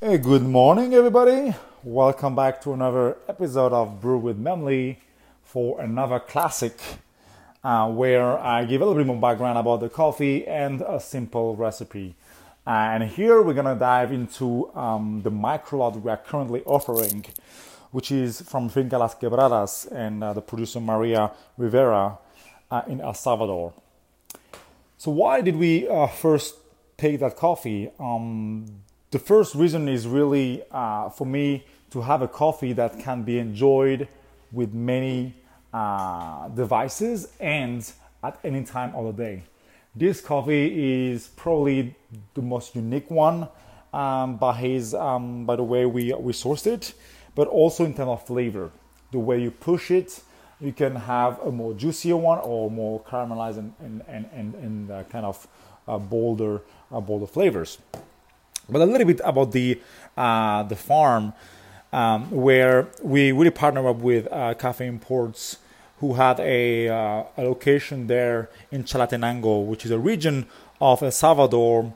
Hey, good morning, everybody. Welcome back to another episode of Brew with Memli for another classic uh, where I give a little bit more background about the coffee and a simple recipe. and here we're gonna dive into um, the micro lot we are currently offering, which is from Finca Las Quebradas and uh, the producer Maria Rivera uh, in El Salvador. So, why did we uh, first take that coffee? Um, the first reason is really uh, for me to have a coffee that can be enjoyed with many uh, devices and at any time of the day. This coffee is probably the most unique one um, by his um, by the way we we sourced it, but also in terms of flavor, the way you push it. You can have a more juicier one or more caramelized and and and, and, and uh, kind of uh, bolder uh, bolder flavors. But a little bit about the uh, the farm, um, where we really partner up with uh, Cafe Imports, who had a, uh, a location there in Chalatenango, which is a region of El Salvador,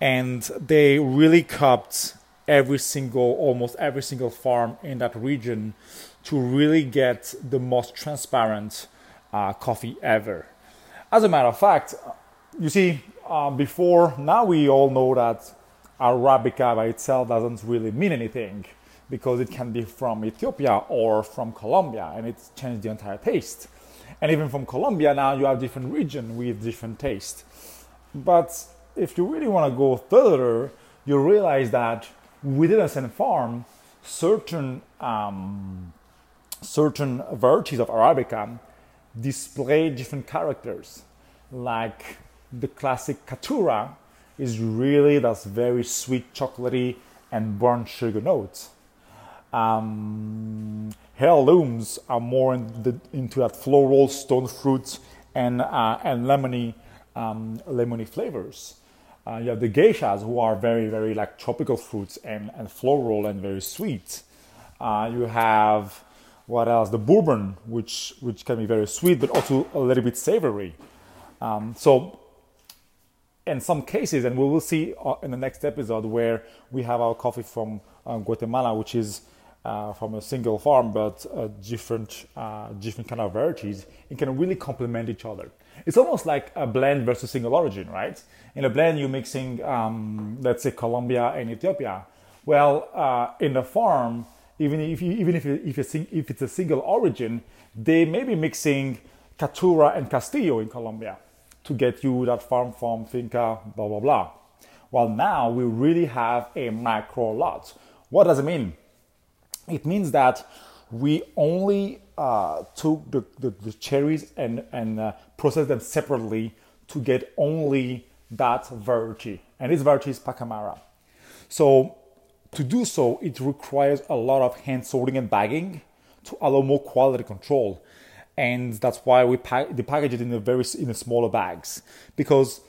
and they really kept every single, almost every single farm in that region to really get the most transparent uh, coffee ever. As a matter of fact, you see, uh, before now we all know that Arabica by itself doesn't really mean anything because it can be from Ethiopia or from Colombia and it's changed the entire taste. And even from Colombia now you have different region with different taste. But if you really want to go further, you realize that within a same farm, certain um, certain varieties of Arabica display different characters, like the classic Caturra, is really that's very sweet, chocolatey, and burnt sugar notes. Um, heirlooms are more in the, into that floral, stone fruit, and uh, and lemony, um, lemony flavors. Uh, you have the geishas who are very, very like tropical fruits and, and floral and very sweet. Uh, you have what else? The bourbon, which which can be very sweet but also a little bit savory. Um, so in some cases, and we will see uh, in the next episode where we have our coffee from uh, Guatemala, which is uh, from a single farm but uh, different uh, different kind of varieties, it can really complement each other. It's almost like a blend versus single origin, right? In a blend, you're mixing, um, let's say, Colombia and Ethiopia. Well, uh, in the farm, even if you, even if, if, it's, if it's a single origin, they may be mixing Caturra and Castillo in Colombia to get you that farm from finca, blah, blah, blah. Well, now we really have a macro lot. What does it mean? It means that we only uh, took the, the, the, cherries and, and uh, processed them separately to get only that variety. And this variety is Pacamara. So to do so, it requires a lot of hand sorting and bagging to allow more quality control and that's why we package it in a very in a smaller bags because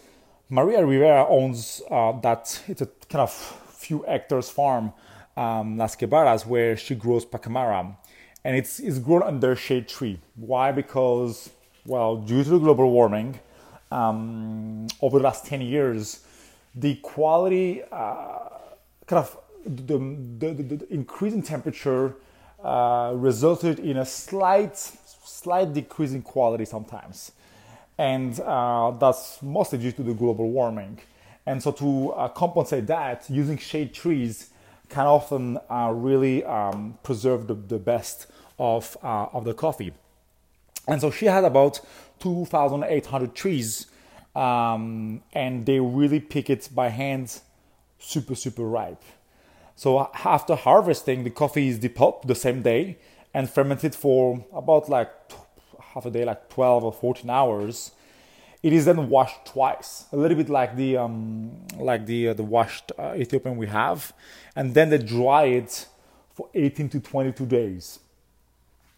Maria Rivera owns uh, that it's a kind of few hectares farm um, Las Quebradas where she grows pacamara and it's it's grown under shade tree. Why? Because well, due to the global warming, um, over the last ten years, the quality uh, kind of the, the, the, the increase in temperature uh, resulted in a slight slight decrease in quality sometimes. And uh, that's mostly due to the global warming. And so, to uh, compensate that, using shade trees can often uh, really um, preserve the, the best of, uh, of the coffee. And so, she had about 2,800 trees, um, and they really pick it by hand, super, super ripe. So, after harvesting, the coffee is depulped the same day and fermented for about like half a day, like 12 or 14 hours. It is then washed twice, a little bit like the um, like the uh, the washed uh, Ethiopian we have, and then they dry it for 18 to 22 days.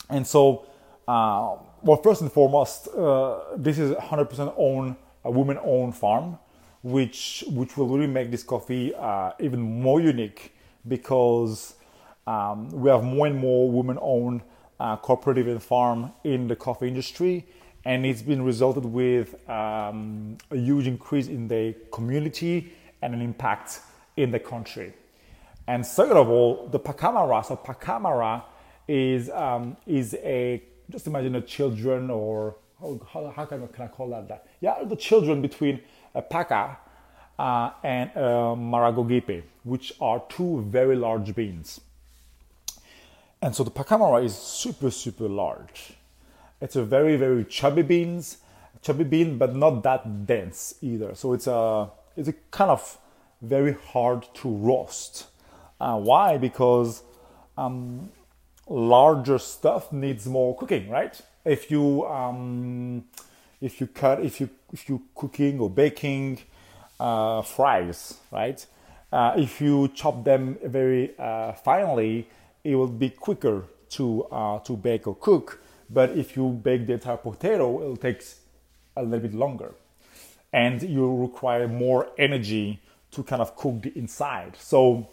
And so, uh, well, first and foremost, uh, this is 100% owned, a woman-owned farm, which which will really make this coffee uh, even more unique because um, we have more and more women-owned uh, cooperative and farm in the coffee industry, and it's been resulted with um, a huge increase in the community and an impact in the country. And second of all, the pacamara. So pacamara is um, is a just imagine a children or how, how, how can, I, can I call that that? Yeah, the children between a paca uh, and a maragogipe, which are two very large beans. And so the pacamara is super super large. It's a very very chubby beans, chubby bean, but not that dense either. So it's a it's a kind of very hard to roast. Uh, why? Because um, larger stuff needs more cooking, right? If you um, if you cut if you if you cooking or baking uh, fries, right? Uh, if you chop them very uh, finely, it will be quicker to uh, to bake or cook. But if you bake the entire potato, it will take a little bit longer, and you require more energy to kind of cook the inside. So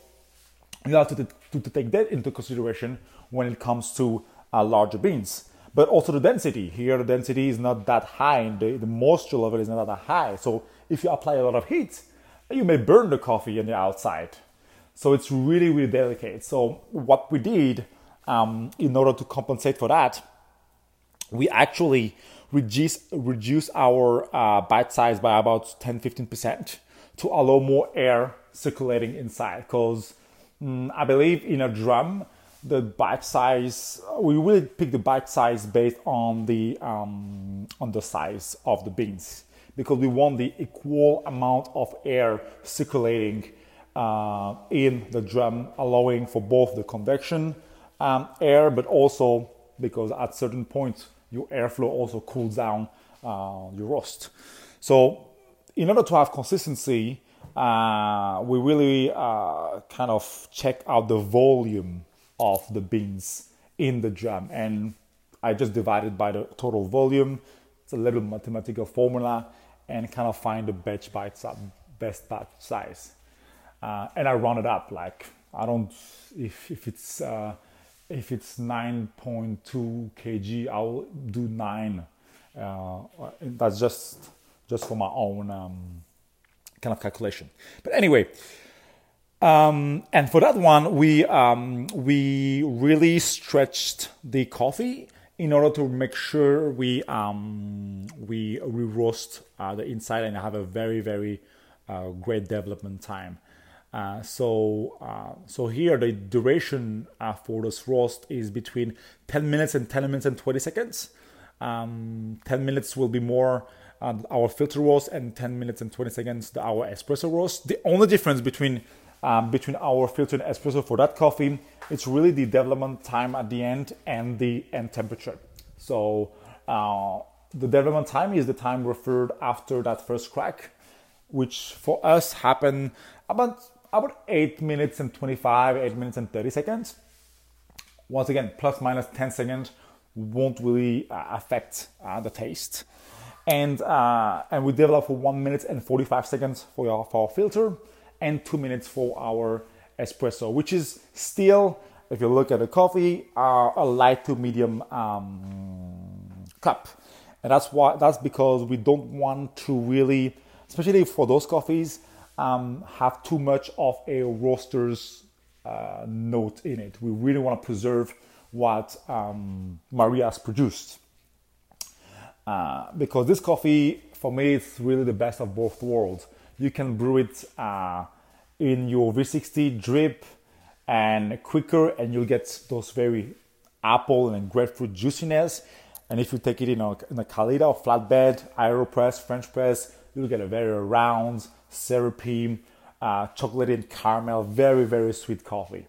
you have to, to, to take that into consideration when it comes to uh, larger beans. But also the density. Here, the density is not that high, the, the moisture level is not that high. So if you apply a lot of heat, you may burn the coffee on the outside. So it's really, really delicate. So what we did um, in order to compensate for that, we actually reduce reduce our uh, bite size by about 10-15% to allow more air circulating inside. Because mm, I believe in a drum, the bite size we really pick the bite size based on the um, on the size of the beans because we want the equal amount of air circulating uh, in the drum allowing for both the convection um, air but also because at certain points your airflow also cools down uh, your roast so in order to have consistency uh, we really uh, kind of check out the volume of the beans in the drum and I just divided by the total volume. It's a little mathematical formula and kind of find the batch by bite, best batch size. Uh, and I run it up like I don't if if it's uh, if it's 9.2 kg I'll do nine. Uh, that's just just for my own um, kind of calculation. But anyway, um, and for that one, we um, we really stretched the coffee in order to make sure we um, we re roast uh, the inside and have a very very uh, great development time. Uh, so uh, so here the duration uh, for this roast is between 10 minutes and 10 minutes and 20 seconds. Um, 10 minutes will be more uh, our filter roast and 10 minutes and 20 seconds the, our espresso roast. The only difference between um, between our filter and espresso for that coffee. It's really the development time at the end and the end temperature. So uh, the development time is the time referred after that first crack, which for us happened about about 8 minutes and 25, 8 minutes and 30 seconds. Once again, plus minus 10 seconds won't really uh, affect uh, the taste. And, uh, and we develop for 1 minute and 45 seconds for, our, for our filter and two minutes for our espresso, which is still, if you look at the coffee, uh, a light to medium um, cup. And that's why that's because we don't want to really, especially for those coffees, um, have too much of a roaster's uh, note in it. We really want to preserve what um, Maria has produced. Uh, because this coffee, for me, it's really the best of both worlds you can brew it uh, in your V60 drip and quicker, and you'll get those very apple and grapefruit juiciness. And if you take it in a, in a Kalita or flatbed, AeroPress, French press, you'll get a very round, syrupy, uh, chocolatey and caramel, very, very sweet coffee.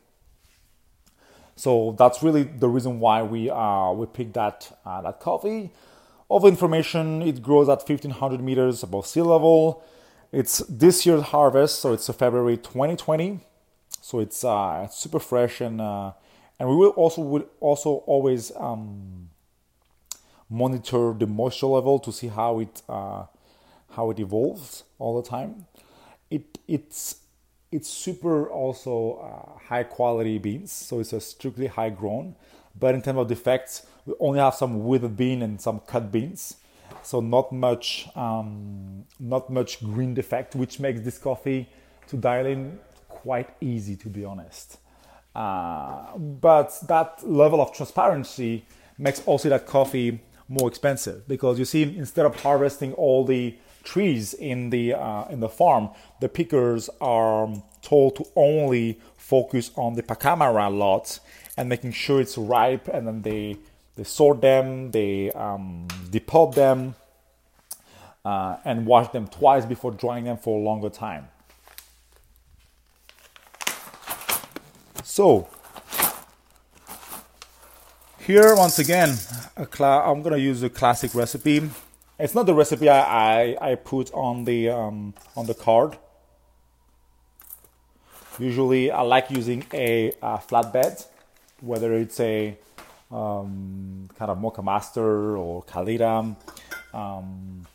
So that's really the reason why we uh, we picked that uh, that coffee. Of information, it grows at 1500 meters above sea level. It's this year's harvest, so it's February 2020. So it's uh, super fresh, and uh, and we will also would also always um, monitor the moisture level to see how it uh, how it evolves all the time. It it's it's super also uh, high quality beans, so it's a strictly high grown. But in terms of defects, we only have some withered bean and some cut beans so not much um, not much green defect, which makes this coffee to dial in quite easy to be honest. Uh, but that level of transparency makes also that coffee more expensive because you see instead of harvesting all the trees in the uh, in the farm, the pickers are told to only focus on the Pacamara lots and making sure it's ripe, and then they they sort them, they um, depulp them, uh, and wash them twice before drying them for a longer time. So here once again, I'm gonna use a classic recipe. It's not the recipe I, I, I put on the um, on the card. Usually, I like using a, a flatbed, whether it's a um, kind of Moccamaster or Kalita, um,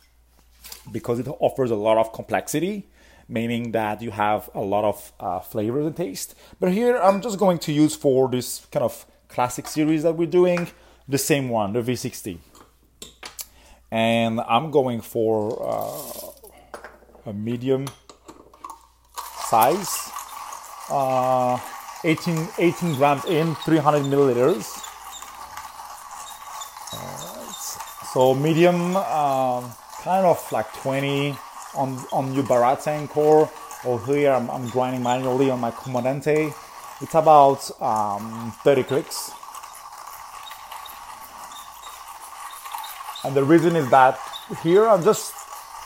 because it offers a lot of complexity, meaning that you have a lot of uh, flavors and taste. But here, I'm just going to use for this kind of classic series that we're doing the same one, the V60, and I'm going for uh, a medium size uh, 18, 18 grams in 300 milliliters. so medium, um, kind of like 20 on on your Baratza core. Or here I'm, I'm, grinding manually on my Comandante. It's about um, 30 clicks. And the reason is that here I'm just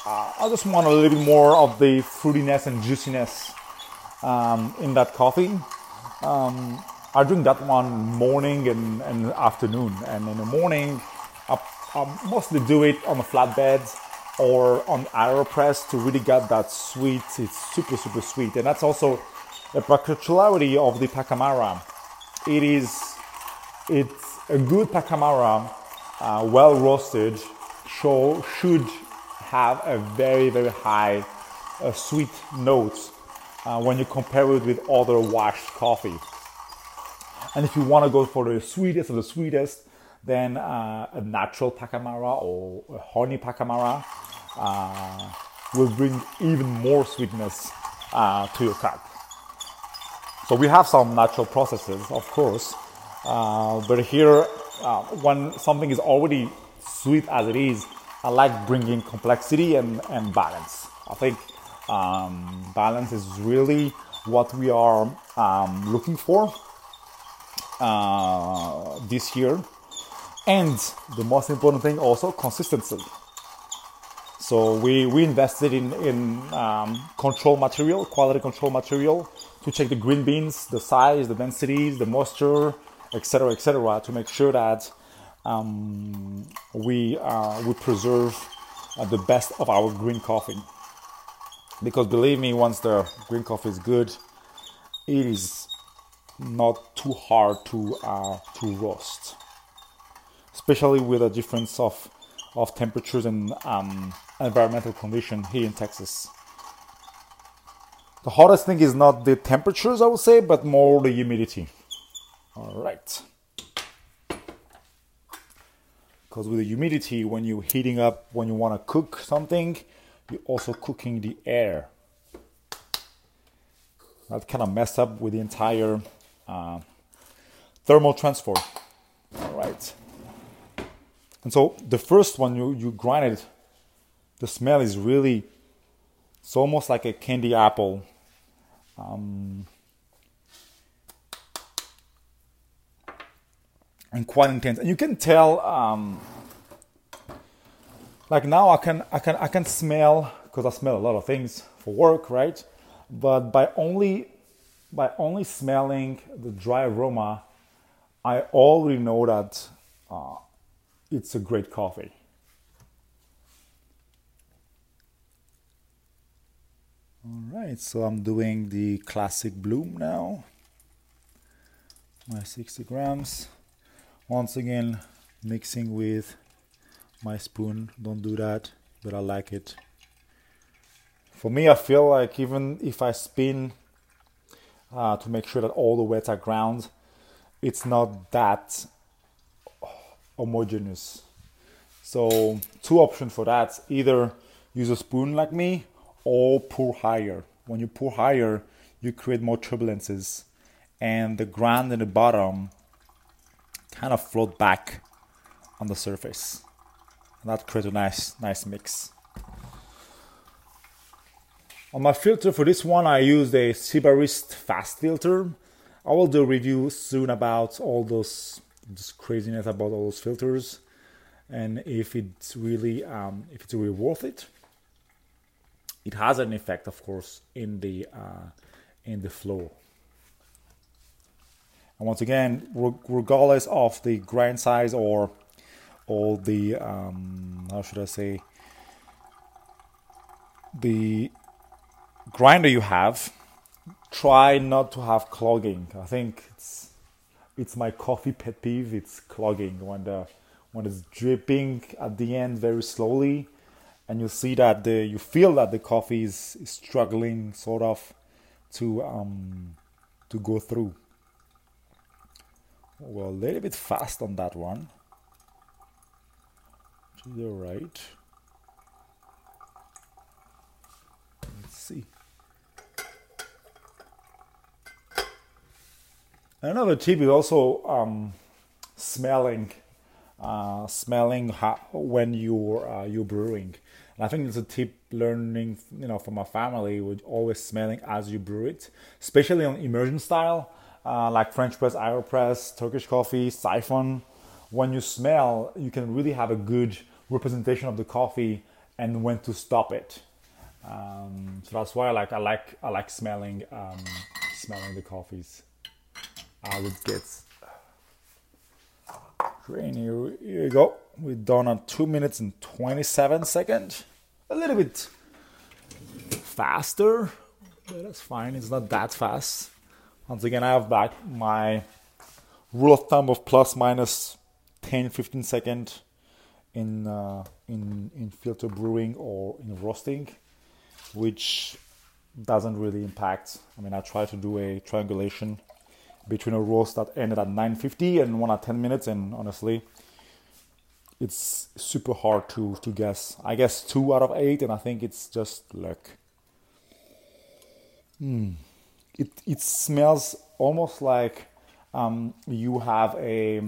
uh, I just want a little bit more of the fruitiness and juiciness um, in that coffee. Um, I drink that one morning and, and afternoon. And in the morning, I, I mostly do it on the flatbed or on AeroPress to really get that sweet. It's super, super sweet. And that's also the particularity of the Pacamara. It is, it's a good Pacamara, uh, well roasted, show, should have a very, very high uh, sweet notes uh, when you compare it with other washed coffee. And if you want to go for the sweetest of the sweetest, then uh, a natural Pacamara or a honey Pacamara uh, will bring even more sweetness uh, to your cup. So we have some natural processes, of course, but here, uh, when something is already sweet as it is, I like bringing complexity and, and balance. I think um, balance is really what we are um, looking for uh, this year. And the most important thing also consistency. So we, we invested in, in um, control material, quality control material to check the green beans, the size, the densities, the moisture, etc., etc., to make sure that um, we, uh, we preserve uh, the best of our green coffee because believe me once the green coffee is good it is not too hard to uh, to roast especially with a difference of of temperatures and um, environmental condition here in Texas the hottest thing is not the temperatures I would say but more the humidity all right because with the humidity when you're heating up when you want to cook something you're also cooking the air. That kind of messed up with the entire uh, thermal transfer. All right. And so the first one you, you grind it, the smell is really, it's almost like a candy apple. Um, and quite intense. And you can tell um, like now I can I can I can smell because I smell a lot of things for work, right? But by only by only smelling the dry aroma, I already know that uh, it's a great coffee. All right, so I'm doing the classic bloom now. My 60 grams. Once again, mixing with my spoon. Don't do that, but I like it. For me, I feel like even if I spin uh, to make sure that all the wets are ground, it's not that homogeneous. So, two options for that either use a spoon like me or pour higher. When you pour higher, you create more turbulences, and the ground and the bottom kind of float back on the surface. And that creates a nice, nice mix. On my filter for this one, I used a Sybarist fast filter. I will do a review soon about all those just craziness about all those filters and if it's really um, if it's really worth it. It has an effect, of course, in the uh, in the flow. And once again, regardless of the grain size or or the um, how should I say the grinder you have, try not to have clogging. I think it's it's my coffee pet peeve. It's clogging when the when it's dripping at the end very slowly, and you see that the you feel that the coffee is, is struggling sort of to um to go through. Well, a little bit fast on that one. To the right. Let's see. Another tip is also um, smelling, uh, smelling how, when you're uh, you're brewing. And I think it's a tip learning, you know, from my family with always smelling as you brew it, especially on immersion style, uh, like French press, Aeropress, Turkish coffee, siphon. When you smell, you can really have a good representation of the coffee and when to stop it. Um, so that's why I like I like I like smelling um, smelling the coffees as it get grainy. Here you go. We're done on two minutes and 27 seconds. A little bit faster, that's fine. It's not that fast. Once again, I have back my rule of thumb of plus minus 10 15 seconds in uh, in in filter brewing or in roasting, which doesn't really impact. I mean, I try to do a triangulation between a roast that ended at 9.50 and one at 10 minutes and honestly it's super hard to, to guess i guess two out of eight and i think it's just luck mm. It, it smells almost like um, you have a,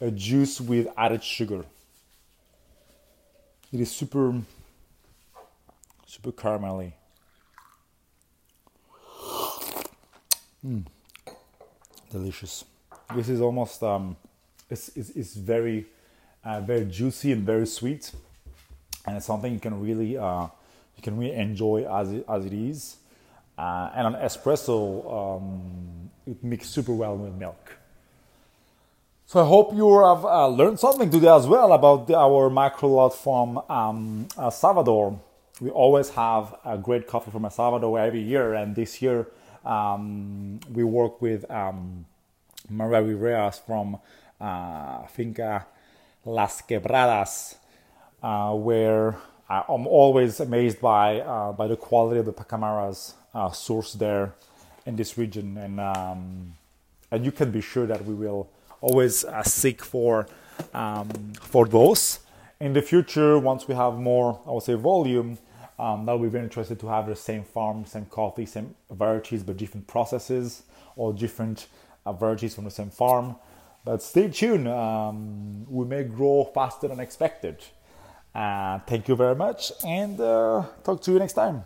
a juice with added sugar it is super super caramelly mm delicious. This is almost um, it's, it's, it's very uh, very juicy and very sweet, and it's something you can really uh, you can really enjoy as it, as it is. Uh, and on espresso, um, it mixes super well with milk. So I hope you have uh, learned something today as well about the, our micro lot from um, El Salvador. We always have a great coffee from El Salvador every year, and this year um, we work with um, Maria Rivera from uh, Finca Las Quebradas, uh, where I'm always amazed by uh, by the quality of the Pacamaras uh, sourced there in this region, and um, and you can be sure that we will always uh, seek for um, for those in the future once we have more, I would say, volume um, that be very interested to have the same farm, same coffee, same varieties, but different processes or different uh, varieties from the same farm. But stay tuned, um, we may grow faster than expected. Uh, thank you very much, and uh, talk to you next time.